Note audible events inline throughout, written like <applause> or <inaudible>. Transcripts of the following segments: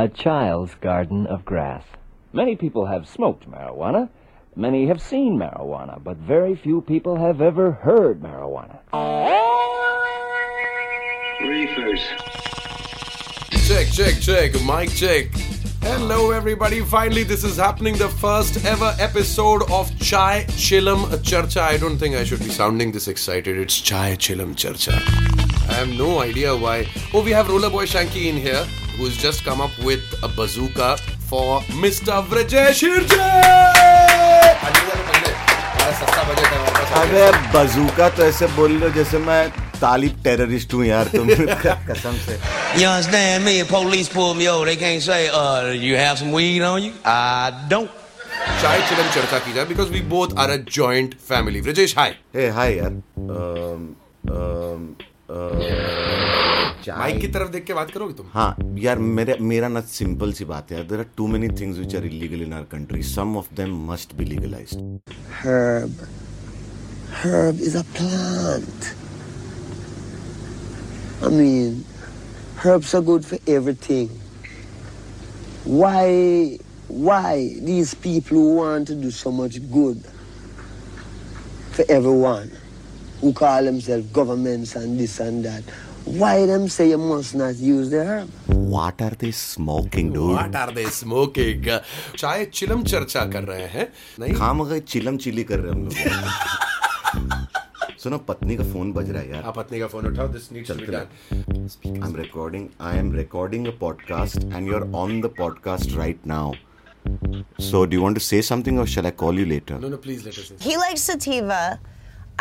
A child's garden of grass. Many people have smoked marijuana. Many have seen marijuana, but very few people have ever heard marijuana. Reefers. Check, check, check. Mic check. Hello, everybody. Finally, this is happening. The first ever episode of Chai Chilam Charcha. I don't think I should be sounding this excited. It's Chai Chilam Charcha. I have no idea why. Oh, we have Roller Boy Shanky in here, who's just come up with a bazooka for Mr. Vrajesh अबे बजूका तो ऐसे बोल हो जैसे मैं तालिब terrorist हूँ यार तुम कसम से You understand me? If police pull me over, they can't say, uh, you have some weed on you? I don't. Chai Chilam Charcha की जाए because we both are a joint family. Vrajesh, hi. हे हाय यार अम, अम, चाय mic की तरफ़ देख के बात करोगे तुम हाँ यार मेरे मेरा ना सिंपल सी बात है यार there are too many things which are illegal in our country some of them must be legalized Herb. Herb is a plant. I mean, herbs are good for everything. Why, why these people who want to do so much good for everyone, who call themselves governments and this and that, why them say you must not use the herb? What are they smoking dude What are they smoking? चाय चिलम चर्चा कर रहे हैं नहीं खाम गए चिलम चिली कर रहे हैं हम लोग सुनो पत्नी का फोन बज रहा है यार आप पत्नी का फोन उठाओ this needs to be done I'm recording. I am recording a podcast, and you're on the podcast right now. So, do you want to say something, or shall I call you later? No, no, please let us He likes sativa.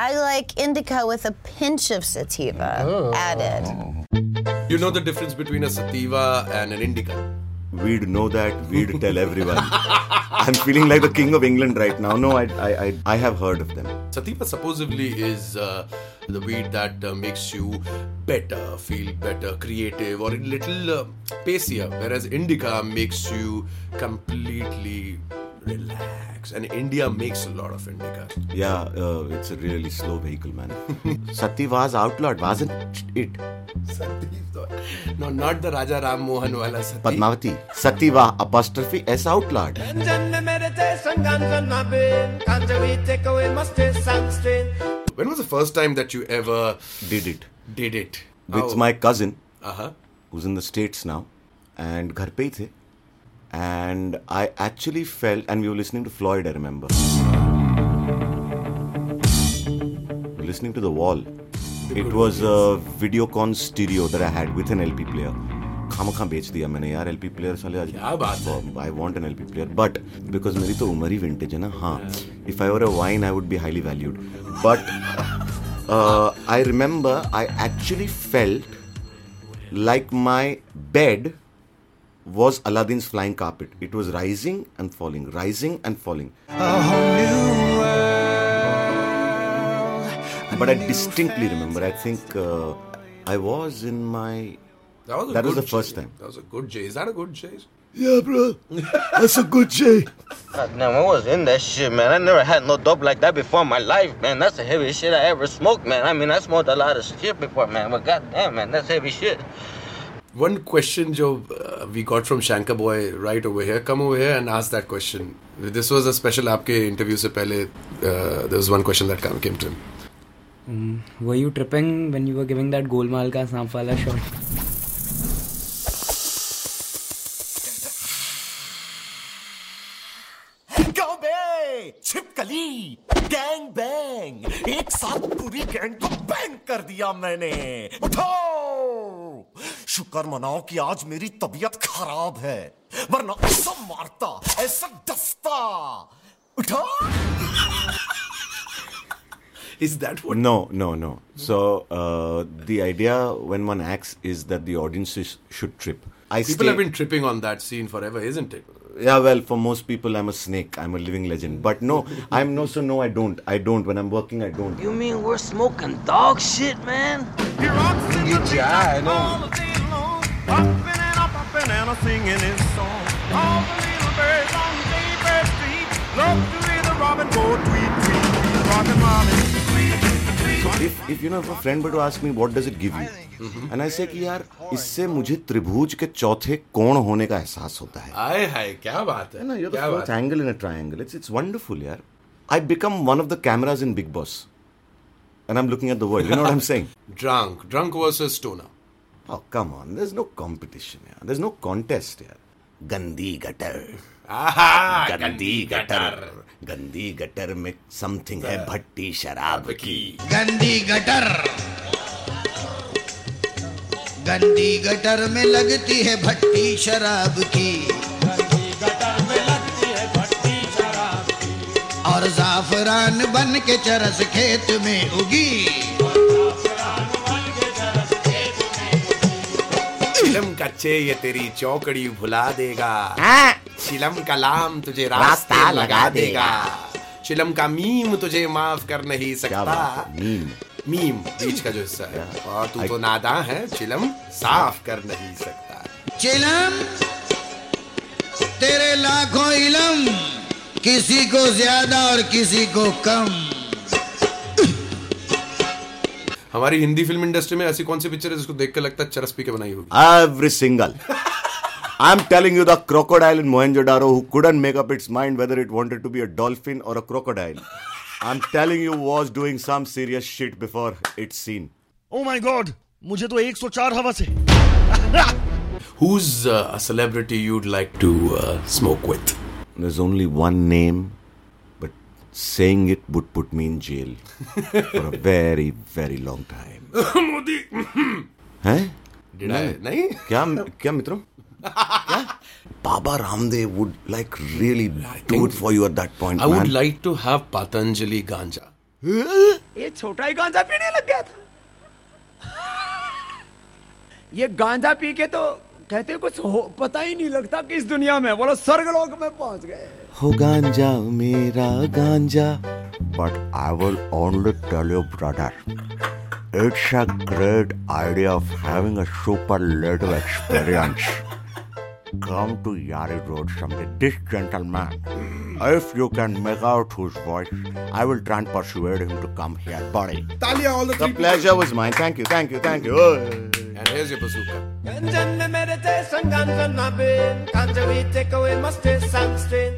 I like indica with a pinch of sativa added. You know the difference between a sativa and an indica? We'd know that. We'd tell everyone. <laughs> I'm feeling like the king of England right now. No, I, I, I, I have heard of them. Sativa supposedly is uh, the weed that uh, makes you better, feel better, creative, or a little uh, pacier, whereas indica makes you completely relax. And India makes a lot of indica. Yeah, uh, it's a really slow vehicle, man. Sati was outlawed, wasn't it? Sativa. No, not the Raja Ram Mohan wala Sati. Padmavati. Sativa apostrophe S outlawed. When was the first time that you ever Did it. did it? With my cousin. Uh-huh. who's in the states now and घर पे ही थे and I actually felt and we were listening to Floyd I remember we were listening to the wall it was a Videocon stereo that I had with an LP player खामा खा बेच दिया मैंने यार LP player साले आज क्या बात है? I want an LP player but because मेरी तो उम्र ही vintage है ना हाँ if I were a wine I would be highly valued but uh, I remember I actually felt like my bed was Aladdin's flying carpet. It was rising and falling, rising and falling. But I distinctly remember, I think uh, I was in my. That was, a That was good the first time. That was a good J. Is that a good J? Yeah, bro. That's a good J. God damn, I was in that shit, man. I never had no dope like that before in my life, man. That's the heaviest shit I ever smoked, man. I mean, I smoked a lot of shit before, man. But goddamn, man, that's heavy shit. One question, Joe, uh, we got from Shankar Boy right over here. Come over here and ask that question. This was a special आपके interview से पहले. Uh, there was one question that came, came to him. mm, Were you tripping when you were giving that Golmaal ka सांप वाला shot? छिपकली gang bang एक साथ पूरी gang को बैंग कर दिया मैंने उठो शुक्र मनाओ कि आज मेरी तबीयत खराब है वरना ऐसा मारता ऐसा डसता उठो Is that what? No, no, no. So uh, the idea when one acts is that the audiences should trip. I People stay- have been tripping on that scene forever, isn't it? Yeah, well, for most people, I'm a snake. I'm a living legend. But no, I'm no, so no, I don't. I don't. When I'm working, I don't. You mean we're smoking dog shit, man? He rocks in Get the your popping and a popping and a singing his song. All the little birds on the Daybird Street love to hear the robin go tweet tweet. Rockin' Marlin, tweet tweet. if if you know if a friend were to ask me what does it give you and I say कि यार इससे मुझे त्रिभुज के चौथे कोण होने का एहसास होता है आए हाय क्या बात है ना you're the क्या fourth बात है angle in a triangle it's it's wonderful यार I become one of the cameras in Big Boss and I'm looking at the world you know what I'm saying drunk drunk versus stoner oh come on. There's no competition यार there's no contest यार गंदी gutter गंदी gutter गंदी gutter में something है भट्टी शराब की गंदी गटर गंदी गटर में लगती है भट्टी शराब की और जाफरान बन के चरस खेत में उगी कच्चे ये तेरी चौकड़ी भुला देगा। चिलम का लाम तुझे रास्ता लगा देगा। चिलम का मीम तुझे माफ़ कर नहीं सकता। मीम। मीम बीच का जो हिस्सा है। और तू तो नादा है चिलम साफ़ कर नहीं सकता। चिलम तेरे लाखों इलम किसी को ज़्यादा और किसी को कम। हमारी हिंदी फ़िल्म इंडस्ट्री में ऐसी कौन सी पिक्चर है जिसको देख के लगता है चरस पी के बनाई होगी? Every single I am telling you the crocodile in Mohenjodaro who couldn't make its mind whether it wanted to be a dolphin or a crocodile I am telling you was doing some serious shit before it seen oh my God मुझे तो 104 हवा से। <laughs> Who's uh, a celebrity you'd like to uh, smoke saying it would put me in jail for a very, very long time. Modi हैं? Did I? नहीं क्या क्या मित्रों क्या Baba Ramdev would like really do it for you at that point, I man. would like to have Patanjali ganja. ये छोटा ही गांजा पीने लग गया था ये गांजा पी के तो कहते कुछ हो पता ही नहीं लगता कि इस दुनिया में बोलो स्वर्गलोक में पहुँच गए हो गांजा मेरा गांजा but I will only tell you brother it's a great idea of having a superlative experience come to Yari Road someday this gentleman if you can make out his voice I will try and persuade him to come here buddy Talia, all the the pleasure was mine thank you thank you thank you And here's your bazooka. Ganja meditation, ganja nubbing. Ganja we take away my stress and strain.